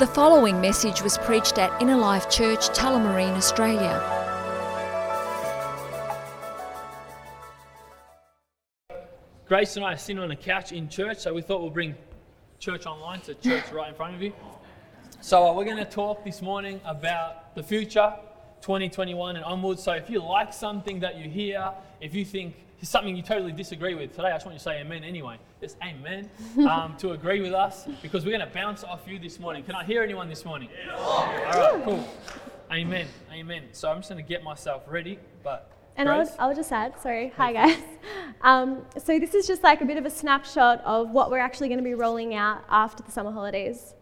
The following message was preached at Inner Life Church, Tullamarine, Australia. Grace and I are sitting on a couch in church, so we thought we'll bring church online to church right in front of you. So uh, we're going to talk this morning about the future, 2021 and onwards. So if you like something that you hear, if you think it's something you totally disagree with today, I just want you to say amen anyway. Just amen um, to agree with us because we're going to bounce off you this morning. Can I hear anyone this morning? All right, cool. Amen. Amen. So I'm just going to get myself ready, but And I'll, I'll just add, sorry, hi guys. Um, so this is just like a bit of a snapshot of what we're actually going to be rolling out after the summer holidays.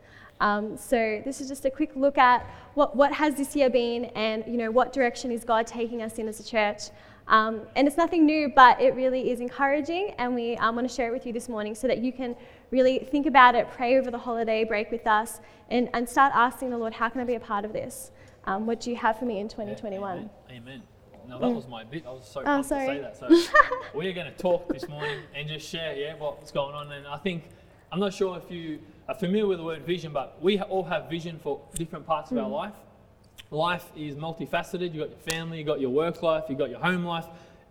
Um, so this is just a quick look at what, what has this year been and you know what direction is God taking us in as a church. Um, and it's nothing new, but it really is encouraging, and we um, want to share it with you this morning so that you can really think about it, pray over the holiday break with us, and, and start asking the Lord, how can I be a part of this? Um, what do you have for me in 2021? Amen. Amen. No, that was my bit. I was so Oh, pumped to sorry. say that. So we're going to talk this morning and just share, yeah, what's going on. And I think I'm not sure if you are familiar with the word vision, but we all have vision for different parts of our hmm. life. Life is multifaceted. You've got your family, you've got your work life, you've got your home life,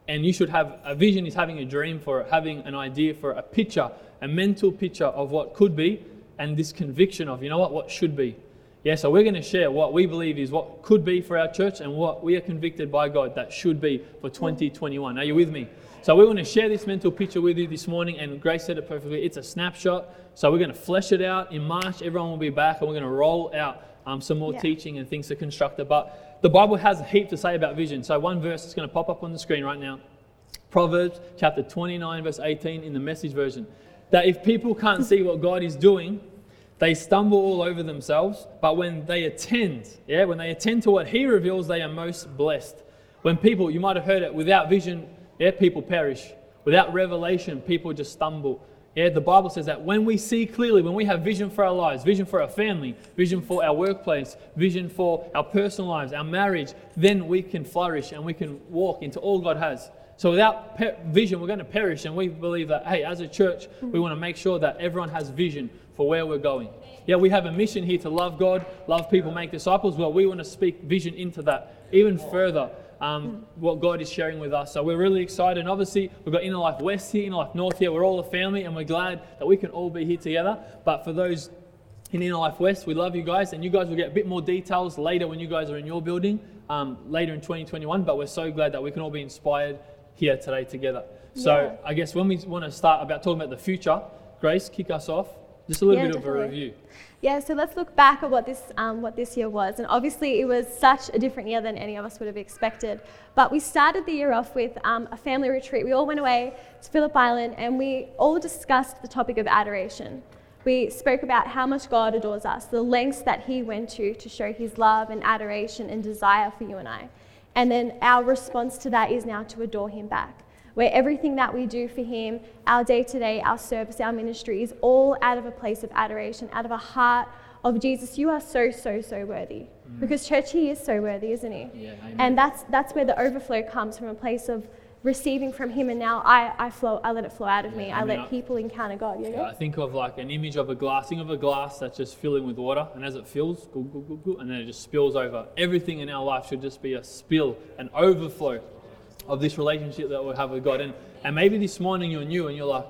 and you should have a vision is having a dream for it, having an idea for a picture, a mental picture of what could be, and this conviction of, you know what, what should be. Yeah, so we're going to share what we believe is what could be for our church and what we are convicted by God that should be for hmm. 2021. Are you with me? So we want to share this mental picture with you this morning, and Grace said it perfectly. It's a snapshot. So we're going to flesh it out in March. Everyone will be back, and we're going to roll out um, some more Yeah. teaching and things to construct it. But the Bible has a heap to say about vision. So one verse is going to pop up on the screen right now. Proverbs chapter 29, verse 18 in the message version. That if people can't see what God is doing, they stumble all over themselves. But when they attend, yeah, when they attend to what He reveals, they are most blessed. When people, you might have heard it, without vision, yeah, people perish. Without revelation, people just stumble. Yeah, the Bible says that when we see clearly, when we have vision for our lives, vision for our family, vision for our workplace, vision for our personal lives, our marriage, then we can flourish and we can walk into all God has. So without pe- vision, we're going to perish. And we believe that, hey, as a church, we want to make sure that everyone has vision for where we're going. Yeah, we have a mission here to love God, love people, make disciples. Well, we want to speak vision into that even further. Um, what God is sharing with us. So we're really excited. And obviously, we've got Inner Life West here, Inner Life North here. We're all a family, and we're glad that we can all be here together. But for those in Inner Life West, we love you guys, and you guys will get a bit more details later when you guys are in your building um, later in 2021. But we're so glad that we can all be inspired here today together. So Yeah. I guess when we want to start about talking about the future, Grace, kick us off. Just a little Yeah, bit of a review. Yeah, so let's look back at what this, um, what this year was. And obviously, it was such a different year than any of us would have expected. But we started the year off with um, a family retreat. We all went away to Phillip Island and we all discussed the topic of adoration. We spoke about how much God adores us, the lengths that He went to to show His love and adoration and desire for you and I. And then our response to that is now to adore Him back where everything that we do for Him, our day to day, our service, our ministry, is all out of a place of adoration, out of a heart of Jesus. You are so, so, so worthy. Mm. Because church, He is so worthy, isn't He? Yeah. And that's that's where the overflow comes from a place of receiving from Him, and now I, I flow, I let it flow out of me. I I mean, let I- people encounter God. Yeah, Yeah, I think of like an image of a glassing of a glass that's just filling with water, and as it fills, goo, goo, goo, goo, and then it just spills over. Everything in our life should just be a spill, an overflow of this relationship that we have with God. And, and maybe this morning you're new and you're like,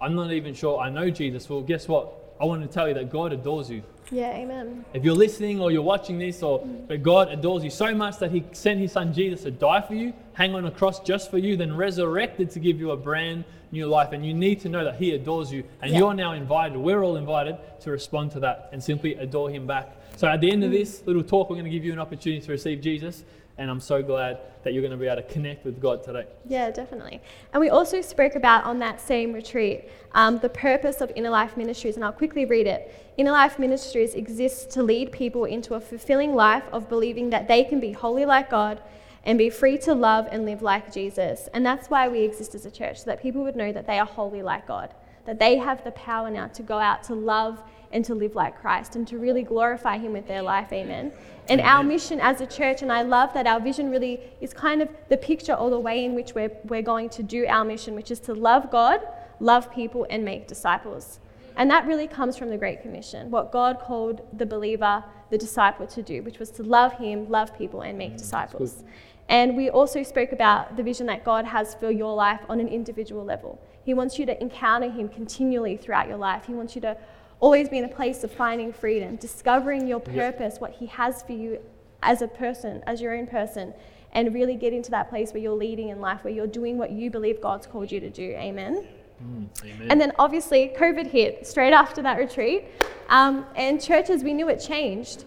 I'm not even sure I know Jesus. Well, guess what? I want to tell you that God adores you. yeah, Amen. If you're listening or you're watching this, or mm. but God adores you so much that He sent His Son Jesus to die for you, hang on a cross just for you, then resurrected to give you a brand new life. And you need to know that He adores you, and Yeah. you're now invited. We're all invited to respond to that and simply adore Him back. So at the end of mm. this little talk, we're going to give you an opportunity to receive Jesus, and I'm so glad that you're going to be able to connect with God today. Yeah, definitely. And we also spoke about on that same retreat um, the purpose of Inner Life Ministries, and I'll quickly read it. Inner Life Ministries exists to lead people into a fulfilling life of believing that they can be holy like God and be free to love and live like Jesus. And that's why we exist as a church, so that people would know that they are holy like God, that they have the power now to go out to love and to live like Christ and to really glorify Him with their life. Amen. And our mission as a church, and I love that our vision really is kind of the picture or the way in which we're, we're going to do our mission, which is to love God, love people, and make disciples. And that really comes from the Great Commission, what God called the believer, the disciple to do, which was to love Him, love people, and make disciples. And we also spoke about the vision that God has for your life on an individual level. He wants you to encounter Him continually throughout your life. He wants you to always be in a place of finding freedom, discovering your purpose, what He has for you as a person, as your own person, and really getting to that place where you're leading in life, where you're doing what you believe God's called you to do. Amen. Mm, amen. And then obviously, COVID hit straight after that retreat, um, and churches, we knew it changed.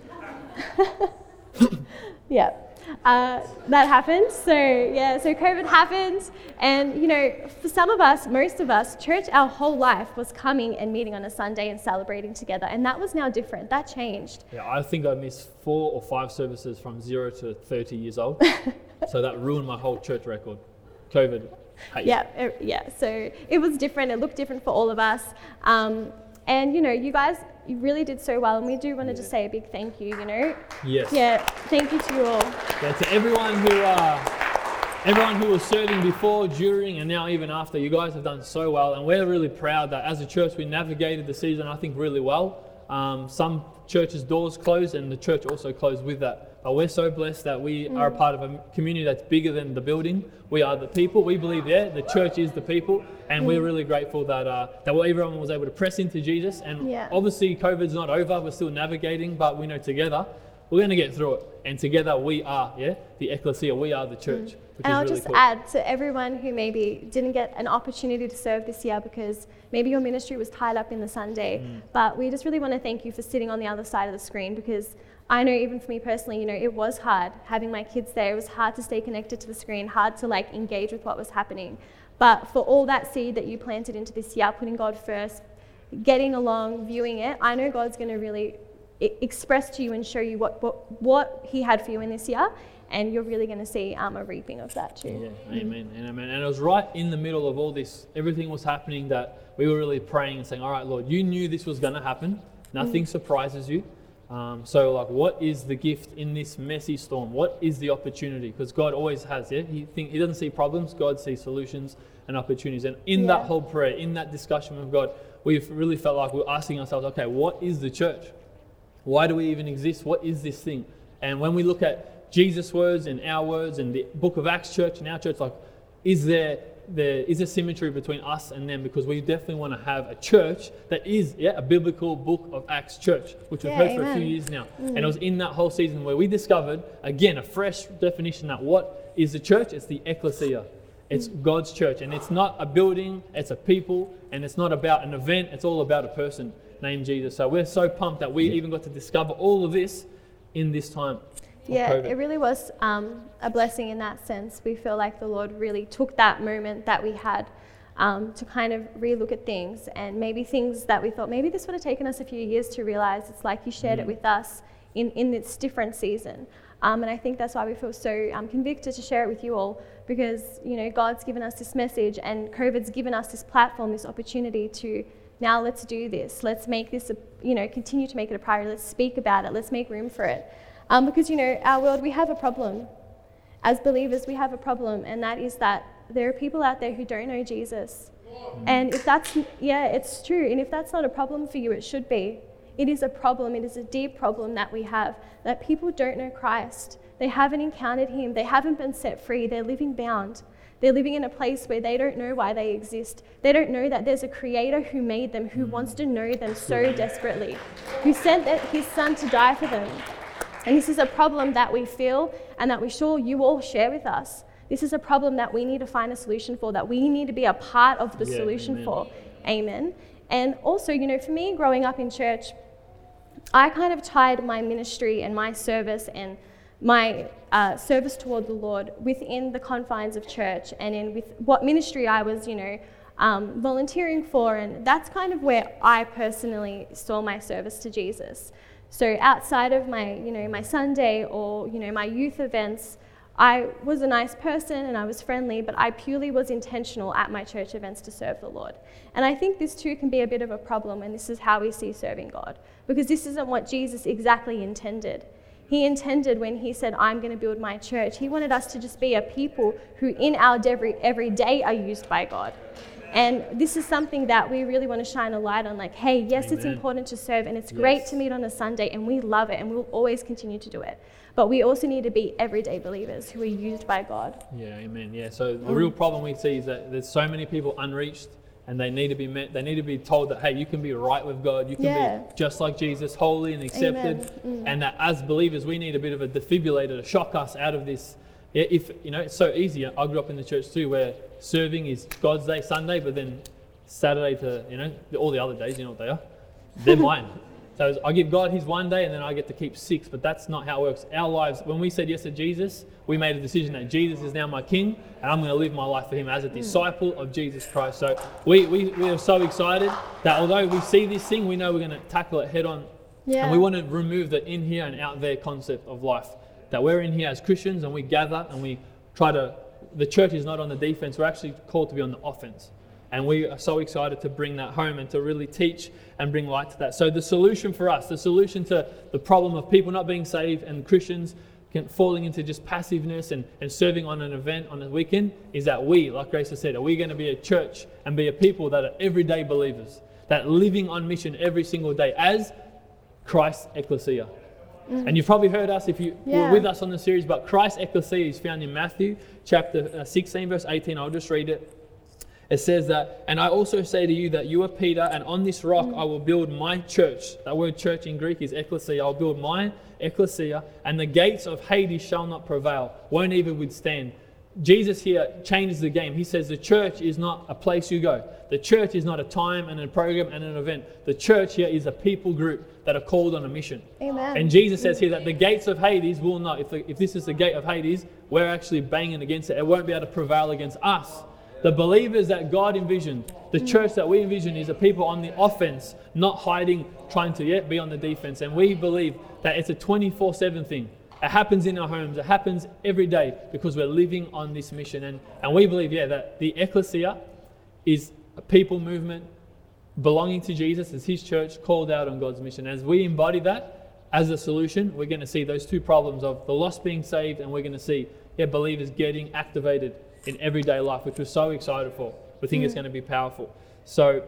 yeah. Uh, that happened. So yeah, so COVID happened, and you know, for some of us, most of us, church our whole life was coming and meeting on a Sunday and celebrating together, and that was now different. That changed. Yeah, I think I missed four or five services from zero to 30 years old. so that ruined my whole church record. COVID. Hate. Yeah, yeah. So it was different. It looked different for all of us. Um, and you know, you guys, you really did so well, and we do want to just say a big thank you. You know, Yes. yeah, thank you to you all. Yeah, to everyone who uh, everyone who was serving before, during, and now even after, you guys have done so well, and we're really proud that as a church we navigated the season, I think, really well. Um, some churches' doors closed, and the church also closed with that. But we're so blessed that we are a part of a community that's bigger than the building. We are the people. We believe, yeah, the church is the people, and we're really grateful that uh, that everyone was able to press into Jesus. And Yeah. obviously, COVID's not over. We're still navigating, but we know together we're going to get through it. And together we are, yeah, the ecclesia. We are the church. Which And I'll really just cool. add to everyone who maybe didn't get an opportunity to serve this year because maybe your ministry was tied up in the Sunday, Mm. but we just really want to thank you for sitting on the other side of the screen because I know even for me personally, you know, it was hard having my kids there. It was hard to stay connected to the screen, hard to like engage with what was happening. But for all that seed that you planted into this year, putting God first, getting along, viewing it, I know God's going to really express to you and show you what, what, what He had for you in this year. And you're really going to see um, a reaping of that too. Yeah, amen and amen. And it was right in the middle of all this, everything was happening that we were really praying and saying, All right, Lord, you knew this was going to happen. Nothing surprises you. Um, so, like, what is the gift in this messy storm? What is the opportunity? Because God always has, yeah? He, think, he doesn't see problems, God sees solutions and opportunities. And in that whole prayer, in that discussion with God, we've really felt like we're asking ourselves, okay, what is the church? Why do we even exist? What is this thing? And when we look at Jesus' words and our words and the book of Acts church and our church, like, is there there is a symmetry between us and them because we definitely want to have a church that is yeah a biblical book of Acts church, which we've Yeah, heard for a few years now. And it mm. was in that whole season where we discovered again a fresh definition that what is the church? It's the ecclesia. It's mm. God's church, and it's not a building, it's a people, and it's not about an event, it's all about a person named Jesus. So we're so pumped that we even got to discover all of this in this time. Yeah, COVID. it really was um, a blessing in that sense. We feel like the Lord really took that moment that we had um, to kind of relook at things and maybe things that we thought maybe this would have taken us a few years to realize. It's like you shared Mm. it with us in, in this different season. Um, and I think that's why we feel so um, convicted to share it with you all because, you know, God's given us this message and COVID's given us this platform, this opportunity to now let's do this. Let's make this, a, you know, continue to make it a priority. Let's speak about it. Let's make room for it. Um, because, you know, our world, we have a problem. As believers, we have a problem, and that is that there are people out there who don't know Jesus. And if that's, yeah, it's true. And if that's not a problem for you, it should be. It is a problem. It is a deep problem that we have that people don't know Christ. They haven't encountered Him. They haven't been set free. They're living bound. They're living in a place where they don't know why they exist. They don't know that there's a creator who made them, who wants to know them so desperately, who sent his son to die for them. And this is a problem that we feel and that we're sure you all share with us. This is a problem that we need to find a solution for, that we need to be a part of the Yeah, solution amen. for. Amen. And also, you know, for me growing up in church, I kind of tied my ministry and my service and my uh, service toward the Lord within the confines of church and in with what ministry I was, you know, um, volunteering for, and that's kind of where I personally saw my service to Jesus. So outside of my, you know, my Sunday or you know my youth events, I was a nice person and I was friendly, but I purely was intentional at my church events to serve the Lord. And I think this too can be a bit of a problem, and this is how we see serving God, because this isn't what Jesus exactly intended. He intended when he said, I'm going to build my church, he wanted us to just be a people who, in our every, every day, are used by God. And this is something that we really want to shine a light on. Like, hey, yes, it's important to serve, and it's great to meet on a Sunday, and we love it, and we'll always continue to do it. But we also need to be everyday believers who are used by God. Yeah, amen. Yeah, so the real problem we see is that there's so many people unreached and they need to be met. They need to be told that, hey, you can be right with God. You can Yeah. be just like Jesus, holy and accepted. Amen. Mm. And that as believers, we need a bit of a defibrillator to shock us out of this. Yeah, If, you know, it's so easy. I grew up in the church too where serving is God's day, Sunday, but then Saturday to, you know, all the other days, you know what they are? They're mine. So I give God his one day and then I get to keep six, but that's not how it works. Our lives, when we said yes to Jesus, we made a decision that Jesus is now my king and I'm going to live my life for him as a hmm. disciple of Jesus Christ. So we, we, we are so excited that although we see this thing, we know we're going to tackle it head on. Yeah. And we want to remove the in here and out there concept of life. That we're in here as Christians and we gather and we try to, the church is not on the defense, we're actually called to be on the offense. And we are so excited to bring that home and to really teach and bring light to that. So, the solution for us, the solution to the problem of people not being saved and Christians falling into just passiveness and, and serving on an event on a weekend is that we, like Grace has said, are we going to be a church and be a people that are everyday believers, that living on mission every single day as Christ's ecclesia. And you've probably heard us if you Yeah. were with us on the series, but Christ's ecclesia is found in Matthew chapter uh, 16, verse 18. I'll just read it. It says that, and I also say to you that you are Peter, and on this rock I will build my church. That word church in Greek is ecclesia. I'll build my ecclesia, and the gates of Hades shall not prevail, won't even withstand. Jesus here changes the game. He says the church is not a place you go. The church is not a time and a program and an event. The church here is a people group that are called on a mission. Amen. And Jesus says here that the gates of Hades will not, if, the, if this is the gate of Hades, we're actually banging against it. It won't be able to prevail against us. The believers that God envisioned, the church that we envision is a people on the offense, not hiding, trying to yet be on the defense. And we believe that it's a 24 7 thing. It happens in our homes, it happens every day because we're living on this mission. And, and we believe, yeah, that the ecclesia is a people movement belonging to Jesus as his church called out on God's mission. As we embody that as a solution, we're going to see those two problems of the lost being saved and we're going to see yeah, believers getting activated in everyday life, which we're so excited for. We think it's going to be powerful. So,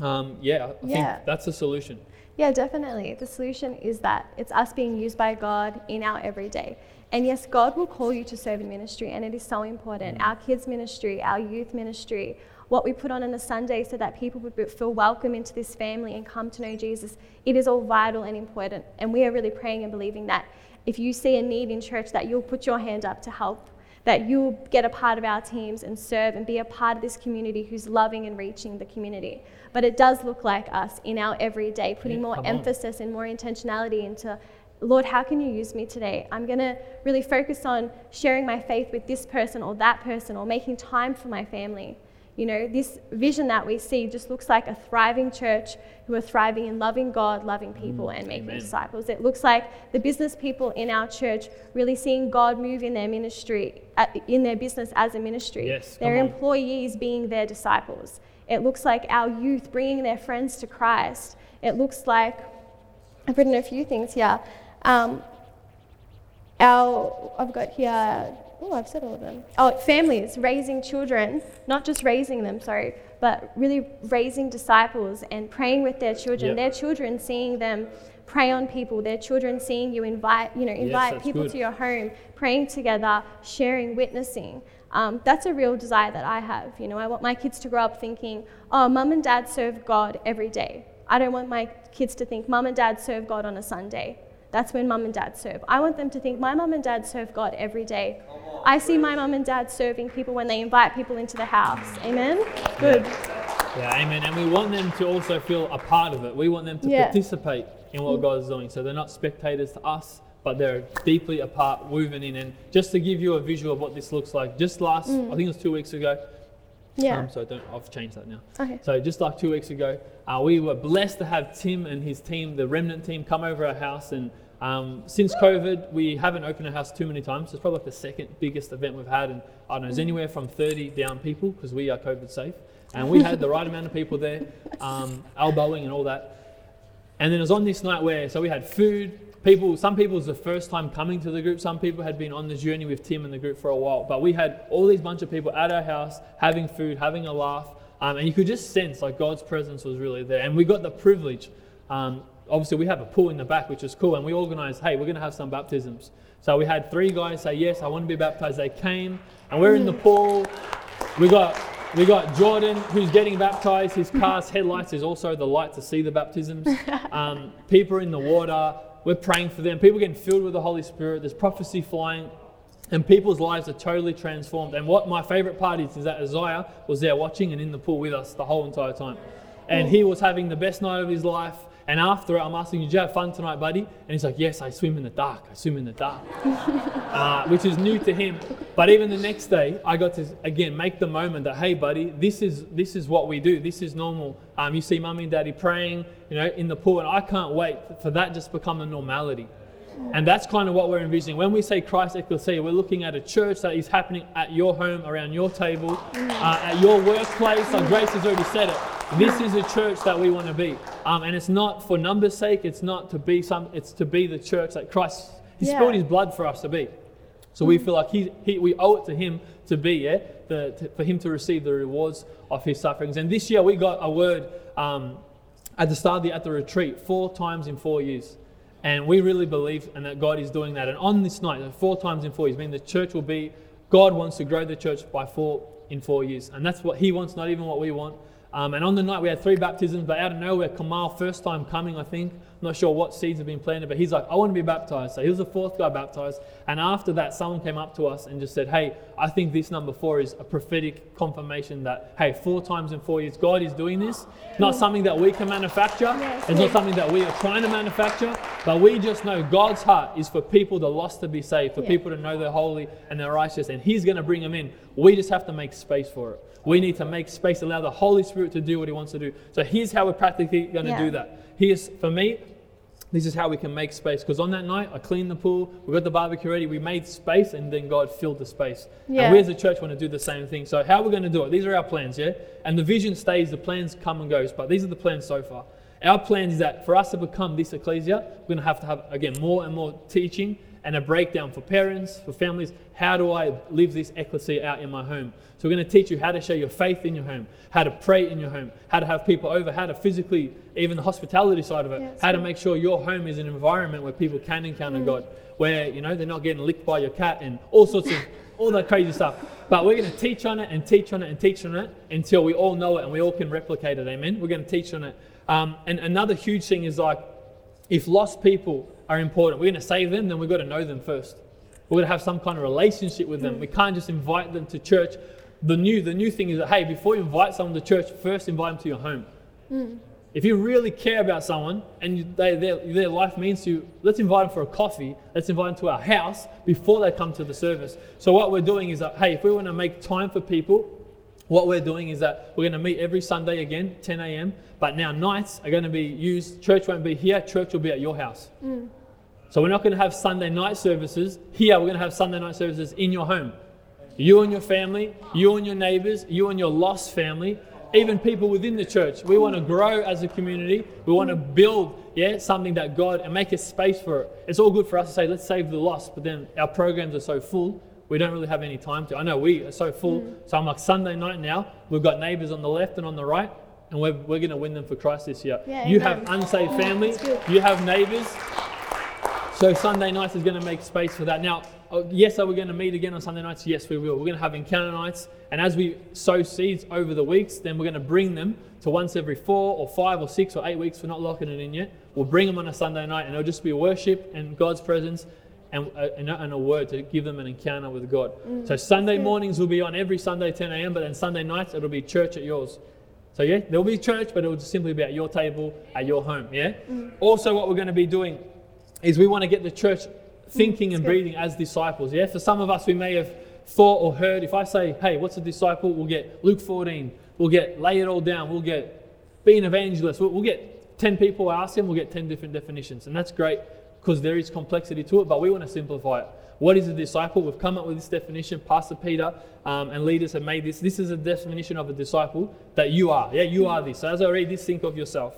um, yeah, I Yeah. think that's the solution. Yeah, definitely. The solution is that it's us being used by God in our everyday. And yes, God will call you to serve in ministry, and it is so important. Our kids' ministry, our youth ministry, what we put on on a Sunday so that people would feel welcome into this family and come to know Jesus, it is all vital and important. And we are really praying and believing that if you see a need in church, that you'll put your hand up to help, that you'll get a part of our teams and serve and be a part of this community who's loving and reaching the community. But it does look like us in our everyday, putting Yeah, more come on. emphasis and more intentionality into, Lord, how can you use me today? I'm going to really focus on sharing my faith with this person or that person or making time for my family. You know, this vision that we see just looks like a thriving church who are thriving in loving God, loving people, and making Mm, amen. disciples. It looks like the business people in our church really seeing God move in their ministry, in their business as a ministry. Yes, their come on. employees being their disciples. It looks like our youth bringing their friends to Christ. It looks like, I've written a few things here. Um, our, I've got here, oh, I've said all of them. Oh, families, raising children, not just raising them, sorry, but really raising disciples and praying with their children. Yep. Their children seeing them pray on people, their children seeing you invite, you know, invite that's people good. to your home, praying together, sharing, witnessing. Um, that's a real desire that I have. You know, I want my kids to grow up thinking, oh, mum and dad serve God every day. I don't want my kids to think mum and dad serve God on a Sunday. That's when mum and dad serve. I want them to think my mum and dad serve God every day. I see my mum and dad serving people when they invite people into the house. Amen? Good. Yeah, amen. And we want them to also feel a part of it. We want them to Yeah. participate in what God is doing. So they're not spectators to us, but they're deeply a part, woven in. And just to give you a visual of what this looks like, just last, I think it was two weeks ago. Yeah. Um, so I don't, I've changed that now. Okay. So just like two weeks ago, uh, we were blessed to have Tim and his team, the remnant team, come over our house. And um, since COVID, we haven't opened our house too many times. It's probably like the second biggest event we've had. And I don't know, it's anywhere from 30 down people because we are COVID safe. And we had the right amount of people there, um, elbowing and all that. And then it was on this night where, so we had food. People, some people was the first time coming to the group. Some people had been on the journey with Tim and the group for a while. But we had all these bunch of people at our house having food, having a laugh. Um, and you could just sense like God's presence was really there. And we got the privilege. Um, obviously, we have a pool in the back, which is cool. And we organized, hey, we're going to have some baptisms. So we had three guys say, yes, I want to be baptized. They came, and we're in the pool. We got we got Jordan, who's getting baptized. His car's headlights is also the light to see the baptisms. Um, people are in the water. We're praying for them. People getting filled with the Holy Spirit. There's prophecy flying. And people's lives are totally transformed. And what my favorite part is, is that Isaiah was there watching and in the pool with us the whole entire time. And he was having the best night of his life. And after it, I'm asking, Did you have fun tonight, buddy? And he's like, Yes, I swim in the dark. I swim in the dark. uh, which is new to him. But even the next day, I got to, again, make the moment that, Hey, buddy, this is, this is what we do. This is normal. Um, you see mummy and daddy praying, you know, in the pool. And I can't wait for that just become a normality. And that's kind of what we're envisioning. When we say Christ Ecclesia, we're looking at a church that is happening at your home, around your table, uh, at your workplace. Like Grace has already said it. This is a church that we want to be. Um, and it's not for numbers' sake, it's not to be some, it's to be the church that Christ, He Yeah. spilled His blood for us to be. So we feel like he, he, we owe it to Him to be, yeah, the, to, for Him to receive the rewards of His sufferings. And this year we got a word um, at the start of the, at the retreat, four times in four years. And we really believe and that God is doing that. And on this night, four times in four years, meaning the church will be, God wants to grow the church by four in four years. And that's what He wants, not even what we want. Um, and on the night, we had three baptisms, but out of nowhere, Kamal, first time coming, I think, not sure what seeds have been planted, but he's like, I want to be baptized. So he was the fourth guy baptized. And after that, someone came up to us and just said, Hey, I think this number four is a prophetic confirmation that, hey, four times in four years, God is doing this. Not something that we can manufacture, it's not something that we are trying to manufacture, but we just know God's heart is for people, the lost, to be saved, for Yeah. people to know they're holy and they're righteous, and He's going to bring them in. We just have to make space for it. We need to make space, allow the Holy Spirit to do what He wants to do. So here's how we're practically going to Yeah. do that. Here's, for me, this is how we can make space. Because on that night, I cleaned the pool, we got the barbecue ready, we made space, and then God filled the space. Yeah. And we as a church want to do the same thing. So how we're going to do it? These are our plans, yeah? And the vision stays, the plans come and goes, but these are the plans so far. Our plan is that for us to become this ecclesia, we're going to have to have, again, more and more teaching and a breakdown for parents, for families. How do I live this ecclesia out in my home? So we're going to teach you how to show your faith in your home, how to pray in your home, how to have people over, how to physically, even the hospitality side of it, Yes. how to make sure your home is an environment where people can encounter God, where you know they're not getting licked by your cat and all sorts of all that crazy stuff. But we're going to teach on it and teach on it and teach on it until we all know it and we all can replicate it. Amen. We're going to teach on it. Um, and another huge thing is like, if lost people are important, we're going to save them, then we've got to know them first. We're going to have some kind of relationship with them. We can't just invite them to church. The new, the new thing is that, hey, before you invite someone to church, first invite them to your home. Mm. If you really care about someone and you, they, their, their life means to you, let's invite them for a coffee. Let's invite them to our house before they come to the service. So, what we're doing is that, hey, if we want to make time for people, what we're doing is that we're going to meet every Sunday again, 10 a.m. But now nights are going to be used. Church won't be here. Church will be at your house. Mm. So we're not going to have Sunday night services here. We're going to have Sunday night services in your home. You and your family, you and your neighbors, you and your lost family, even people within the church. We want to grow as a community. We want to build, yeah, something that God and make a space for it. It's all good for us to say, let's save the lost, but then our programs are so full, we don't really have any time to. I know we are so full. So I'm like, Sunday night now, we've got neighbors on the left and on the right, and we're, we're going to win them for Christ this year. Yeah, you amen. have unsaved family, That's you have neighbors, so Sunday nights is going to make space for that. Now, uh, yes, are we going to meet again on Sunday nights? Yes, we will. We're going to have encounter nights, and as we sow seeds over the weeks, then we're going to bring them to once every four or five or six or eight weeks. We're not locking it in yet. We'll bring them on a Sunday night, and it'll just be worship and God's presence. And a, and a- and a word to give them an encounter with God. Mm. so Sunday mornings will be on every Sunday 10 a.m. But then Sunday nights it'll be church at yours. So yeah, there'll be church, but it'll just simply be at your table, at your home. Yeah. Mm. Also, what we're going to be doing is we want to get the church mm. thinking and good. breathing as disciples. Yeah. For some of us, we may have thought or heard. If I say, "Hey, what's a disciple?" We'll get Luke 14. We'll get lay it all down. We'll get be an evangelist. We'll, we'll get 10 people ask him. We'll get 10 different definitions, and that's great because there is complexity to it. But we want to simplify it. What is a disciple? We've come up with this definition. Pastor Peter um, and leaders have made this. This is a definition of a disciple that you are. Yeah, you are this. So as I read this, think of yourself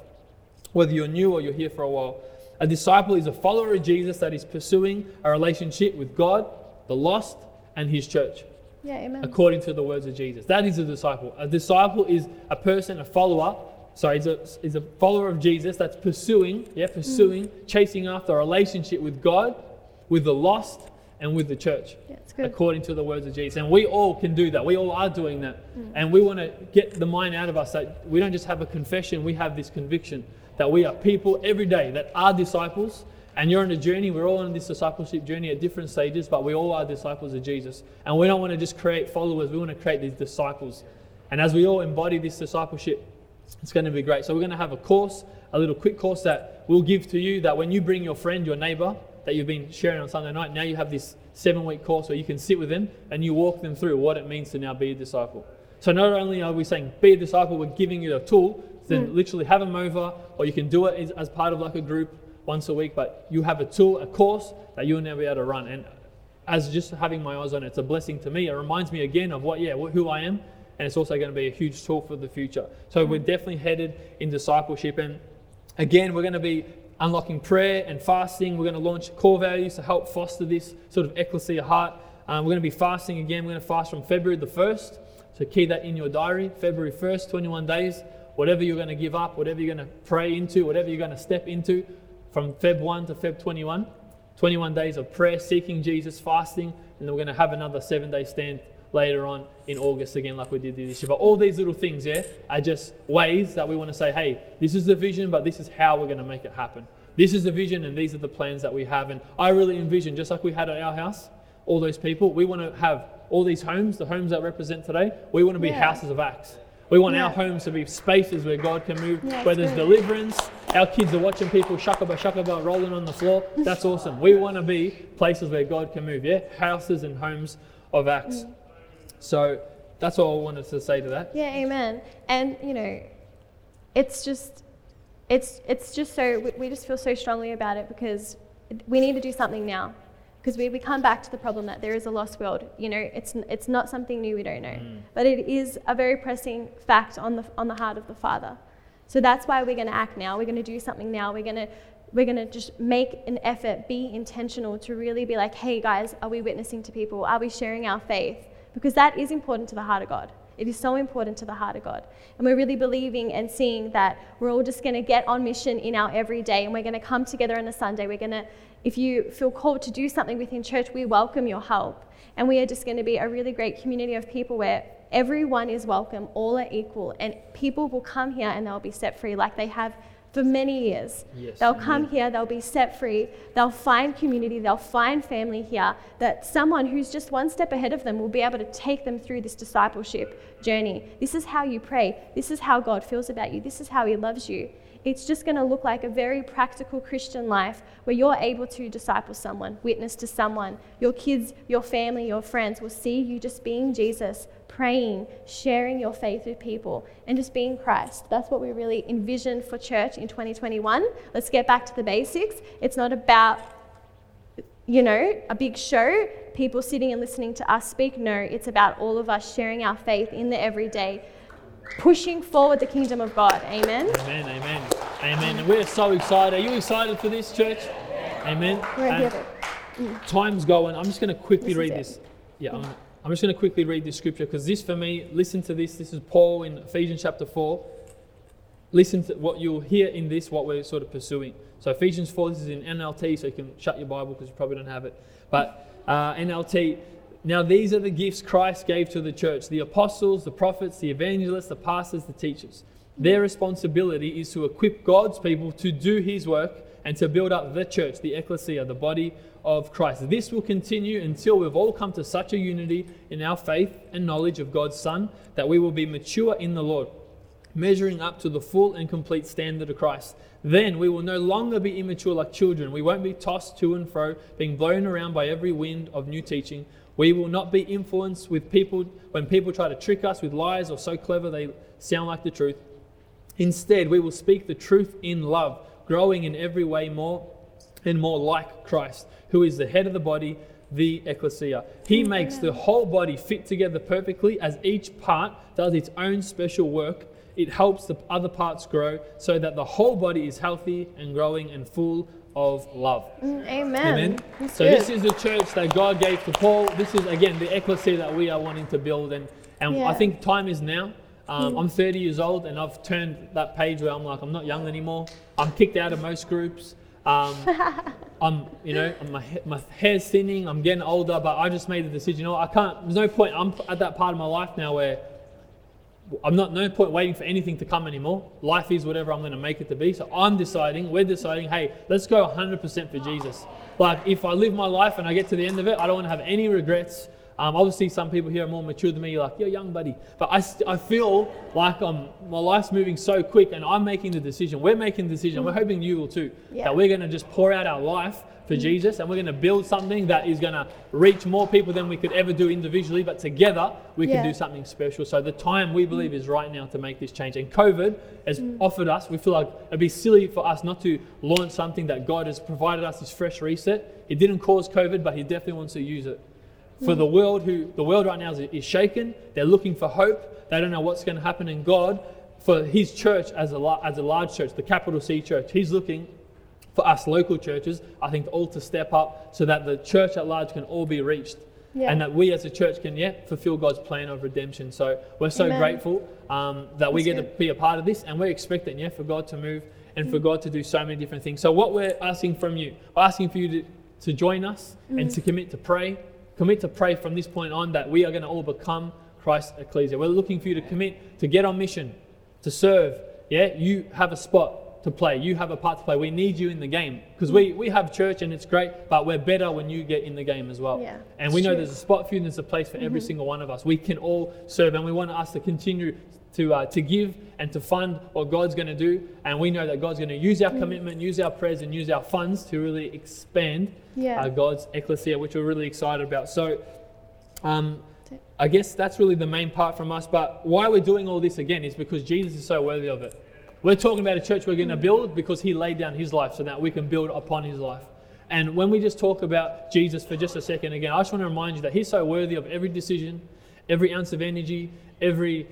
whether you're new or you're here for a while. A disciple is a follower of Jesus that is pursuing a relationship with God, the lost, and his church. Yeah, amen. according to the words of Jesus. That is a disciple. A disciple is a person, a follower. Sorry, is a, is a follower of Jesus that's pursuing, yeah, pursuing, mm. chasing after a relationship with God, with the lost, and with the church, Yeah, it's good. according to the words of Jesus. And we all can do that. We all are doing that. Mm. And we want to get the mind out of us that we don't just have a confession, we have this conviction that we are people every day that are disciples. And you're on a journey, we're all on this discipleship journey at different stages, but we all are disciples of Jesus. And we don't want to just create followers, we want to create these disciples. And as we all embody this discipleship, it's going to be great. So we're going to have a course, a little quick course that we'll give to you that when you bring your friend, your neighbor that you've been sharing on Sunday night, now you have this seven week course where you can sit with them and you walk them through what it means to now be a disciple. So not only are we saying be a disciple, we're giving you a tool, then mm. literally have them over, or you can do it as, as part of like a group once a week, but you have a tool, a course that you'll never be able to run. And as just having my eyes on it, it's a blessing to me. It reminds me again of what, yeah, who I am, and it's also going to be a huge tool for the future. So we're definitely headed in discipleship, and again, we're going to be unlocking prayer and fasting. We're going to launch core values to help foster this sort of ecclesia heart. Um, we're going to be fasting again. We're going to fast from February the first. So keep that in your diary. February 1st, 21 days. Whatever you're going to give up, whatever you're going to pray into, whatever you're going to step into, from Feb 1 to Feb 21. 21 days of prayer, seeking Jesus, fasting, and then we're going to have another seven day stand later on in August again, like we did this year. But all these little things, yeah, are just ways that we want to say, hey, this is the vision, but this is how we're going to make it happen. This is the vision, and these are the plans that we have. And I really envision, just like we had at our house, all those people, we want to have all these homes, the homes that represent today, we want to be Yeah. houses of Acts. We want our homes to be spaces where God can move, Yeah, where there's good. deliverance. Our kids are watching people shakaba shakaba rolling on the floor. That's awesome. We want to be places where God can move, yeah? Houses and homes of Acts. Mm. So that's all I wanted to say to that. Yeah, amen. And you know, it's just, it's it's just so we, we just feel so strongly about it because we need to do something now. Because we, we come back to the problem that there is a lost world. You know, it's it's not something new we don't know, mm. but it is a very pressing fact on the on the heart of the Father. So that's why we're going to act now. We're going to do something now. We're going to we're going to just make an effort, be intentional to really be like, hey guys, are we witnessing to people? Are we sharing our faith? Because that is important to the heart of God. It is so important to the heart of God. And we're really believing and seeing that we're all just going to get on mission in our everyday and we're going to come together on a Sunday. We're going to, if you feel called to do something within church, we welcome your help. And we are just going to be a really great community of people where everyone is welcome, all are equal, and people will come here and they'll be set free like they have for many years. Yes, they'll amen. come here, they'll be set free, they'll find community, they'll find family here, that someone who's just one step ahead of them will be able to take them through this discipleship journey. This is how you pray, this is how God feels about you, this is how He loves you. It's just going to look like a very practical Christian life where you're able to disciple someone, witness to someone. Your kids, your family, your friends will see you just being Jesus, praying, sharing your faith with people, and just being Christ. That's what we really envision for church in 2021. Let's get back to the basics. It's not about you know, a big show, people sitting and listening to us speak. No, it's about all of us sharing our faith in the everyday, pushing forward the kingdom of God. Amen. Amen, amen, amen. And we're so excited. Are you excited for this, church? Amen. We're And here. time's going. I'm just going to quickly This read it. this. Yeah, I'm, mm. I'm just going to quickly read this scripture because this for me, listen to this. This is Paul in Ephesians chapter 4. Listen to what you'll hear in this, what we're sort of pursuing. So, Ephesians 4, this is in NLT, so you can shut your Bible because you probably don't have it. But uh, NLT, now these are the gifts Christ gave to the church the apostles, the prophets, the evangelists, the pastors, the teachers. Their responsibility is to equip God's people to do his work and to build up the church, the ecclesia, the body of Christ. This will continue until we've all come to such a unity in our faith and knowledge of God's Son that we will be mature in the Lord, measuring up to the full and complete standard of Christ. Then we will no longer be immature like children. We won't be tossed to and fro, being blown around by every wind of new teaching. We will not be influenced with people when people try to trick us with lies or so clever they sound like the truth. Instead, we will speak the truth in love, growing in every way more and more like Christ, who is the head of the body, the ecclesia. He makes the whole body fit together perfectly as each part does its own special work. It helps the other parts grow so that the whole body is healthy and growing and full of love. Mm, Amen. Amen. That's So good. this is the church that God gave to Paul. This is again the ecclesia that we are wanting to build, and and Yeah. I think time is now. Um, I'm 30 years old, and I've turned that page where I'm like I'm not young anymore. I'm kicked out of most groups. Um, I'm, you know, my my hair's thinning. I'm getting older, but I just made the decision. You know, I can't. There's no point. I'm at that part of my life now where I'm not no point waiting for anything to come anymore. Life is whatever I'm going to make it to be. So I'm deciding, we're deciding, hey, let's go 100% for Jesus. Like if I live my life and I get to the end of it, I don't want to have any regrets. Um, obviously, some people here are more mature than me. You're like, you're young, buddy. But I, st- I feel like um, my life's moving so quick and I'm making the decision. We're making the decision. We're hoping you will too. Yeah. That we're going to just pour out our life for Jesus and we're going to build something that is going to reach more people than we could ever do individually. But together, we Yeah. can do something special. So the time we believe is right now to make this change. And COVID has offered us, we feel like it'd be silly for us not to launch something that God has provided us this fresh reset. It didn't cause COVID, but He definitely wants to use it. For the world who the world right now is, is shaken, they're looking for hope. They don't know what's going to happen in God. For His church as a as a large church, the capital C church, He's looking for us local churches, I think, all to step up so that the church at large can all be reached. Yeah. And that we as a church can, yeah, fulfill God's plan of redemption. So we're so Amen. grateful um, that we get good. to be a part of this and we're expecting, yeah, for God to move and Mm. for God to do so many different things. So what we're asking from you, we're asking for you to, to join us Mm. and to commit to pray. Commit to pray from this point on that we are going to all become Christ's ecclesia. We're looking for you to commit to get on mission, to serve. Yeah, you have a spot to play. You have a part to play. We need you in the game because we, we have church and it's great, but we're better when you get in the game as well. Yeah, and we know true. there's a spot for you and there's a place for every mm-hmm. single one of us. We can all serve and we want us to continue to, uh, to give and to fund what God's going to do. And we know that God's going to use our commitment, use our prayers, and use our funds to really expand Yeah. uh, God's ecclesia, which we're really excited about. So, um, I guess that's really the main part from us. But why we're doing all this again is because Jesus is so worthy of it. We're talking about a church we're going to build because he laid down his life so that we can build upon his life. And when we just talk about Jesus for just a second again, I just want to remind you that he's so worthy of every decision, every ounce of energy, every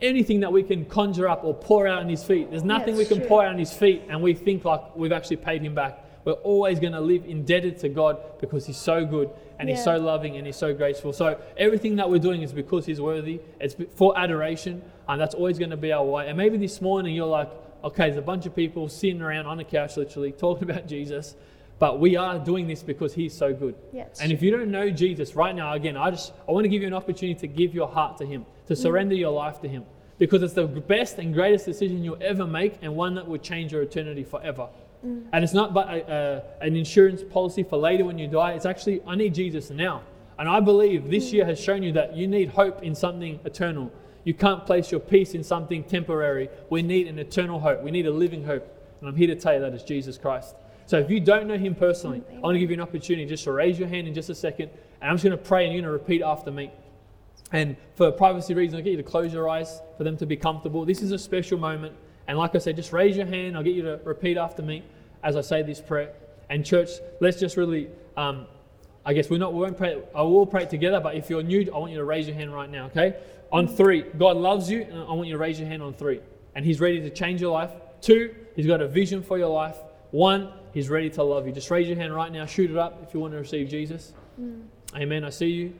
anything that we can conjure up or pour out on his feet. There's nothing we can true. pour out on his feet and we think like we've actually paid him back. We're always going to live indebted to God because he's so good and he's so loving and he's so graceful. So everything that we're doing is because he's worthy. It's for adoration, and that's always going to be our way. And maybe this morning you're like, okay, there's a bunch of people sitting around on a couch, literally talking about Jesus, but we are doing this because he's so good. Yeah, it's and if you don't know Jesus right now, again, I just I want to give you an opportunity to give your heart to him, to mm-hmm. surrender your life to him, because it's the best and greatest decision you'll ever make, and one that will change your eternity forever. Mm. And it's not but a, a, an insurance policy for later when you die. It's actually, I need Jesus now. And I believe this mm. year has shown you that you need hope in something eternal. You can't place your peace in something temporary. We need an eternal hope. We need a living hope. And I'm here to tell you that is Jesus Christ. So if you don't know him personally, I want to give you an opportunity just to raise your hand in just a second. And I'm just going to pray and you're going to repeat after me. And for privacy reasons, I'll get you to close your eyes for them to be comfortable. This is a special moment. And like I said, just raise your hand. I'll get you to repeat after me as I say this prayer. And church, let's just really, um, I guess we're not, we won't pray, I will pray it together, but if you're new, I want you to raise your hand right now, okay? On three, God loves you, and I want you to raise your hand on three. And He's ready to change your life. Two, He's got a vision for your life. One, He's ready to love you. Just raise your hand right now, shoot it up if you want to receive Jesus. Hmm. Amen. I see you.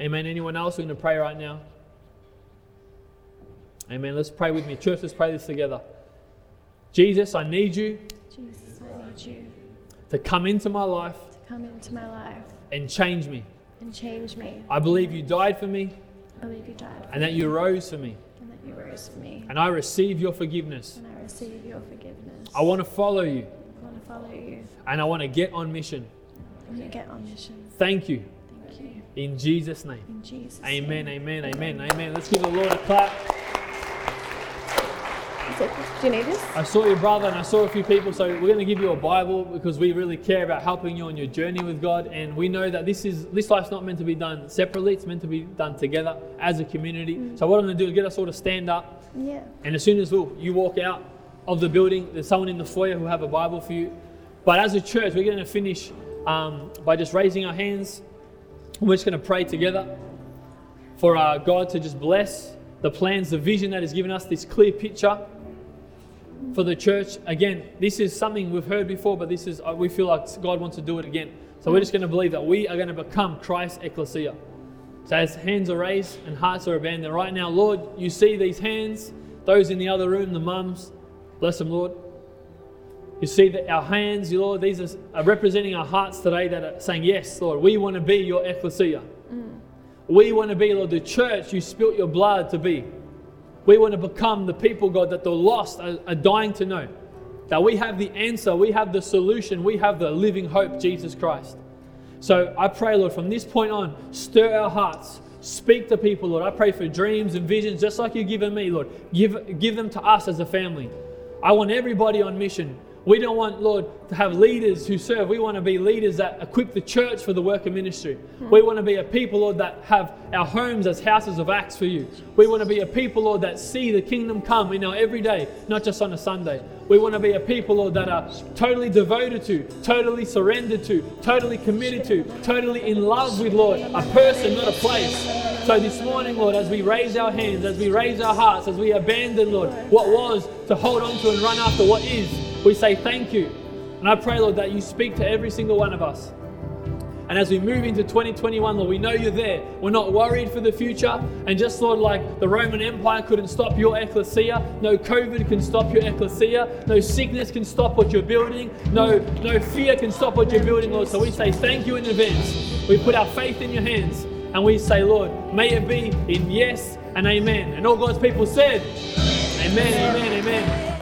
Amen. Anyone else? We're going to pray right now. Amen. Let's pray with me. Church, let's pray this together. Jesus, I need you Jesus, I need you to come into my life to come into my life and change me. and change me. I believe you died for me I believe you died for and that you rose for me. and that you rose for me. And I receive your forgiveness. And I receive your forgiveness. I want to follow you I want to follow you and I want to get on mission. and you get on mission. Thank you. Thank you. In Jesus' name. In Jesus' Amen, name. amen, amen, amen. Let's give the Lord a clap. Do you need this? I saw your brother and I saw a few people, so we're going to give you a Bible because we really care about helping you on your journey with God. And we know that this is this life's not meant to be done separately; it's meant to be done together as a community. Mm. So what I'm going to do is get us all to stand up, Yeah. and as soon as we'll, you walk out of the building, there's someone in the foyer who have a Bible for you. But as a church, we're going to finish um, by just raising our hands. We're just going to pray together for uh, God to just bless the plans, the vision that has given us, this clear picture for the church. Again, this is something we've heard before, but this is uh, we feel like God wants to do it again. So we're just going to believe that we are going to become Christ's ecclesia. So as hands are raised and hearts are abandoned right now, Lord, you see these hands, those in the other room, the mums, bless them, Lord. You see that our hands, Lord, these are representing our hearts today that are saying, Yes, Lord, we want to be your ecclesia. Mm. We want to be, Lord, the church you spilt your blood to be. We want to become the people, God, that the lost are, are dying to know. That we have the answer, we have the solution, we have the living hope, Jesus Christ. So I pray, Lord, from this point on, stir our hearts. Speak to people, Lord. I pray for dreams and visions, just like you've given me, Lord. Give, give them to us as a family. I want everybody on mission. We don't want, Lord, to have leaders who serve. We want to be leaders that equip the church for the work of ministry. Mm. We want to be a people, Lord, that have our homes as houses of acts for you. We want to be a people, Lord, that see the kingdom come in our everyday, not just on a Sunday. We want to be a people, Lord, that are totally devoted to, totally surrendered to, totally committed to, totally in love with, Lord, a person, not a place. So this morning, Lord, as we raise our hands, as we raise our hearts, as we abandon, Lord, what was to hold on to and run after what is, we say thank you. And I pray, Lord, that you speak to every single one of us. And as we move into 2021, Lord, we know you're there. We're not worried for the future. And just, Lord, like the Roman Empire couldn't stop your ecclesia, no COVID can stop your ecclesia, no sickness can stop what you're building, no, no fear can stop what you're building, Lord. So we say thank you in advance. We put our faith in your hands and we say, Lord, may it be in yes and amen. And all God's people said, Amen, amen, amen.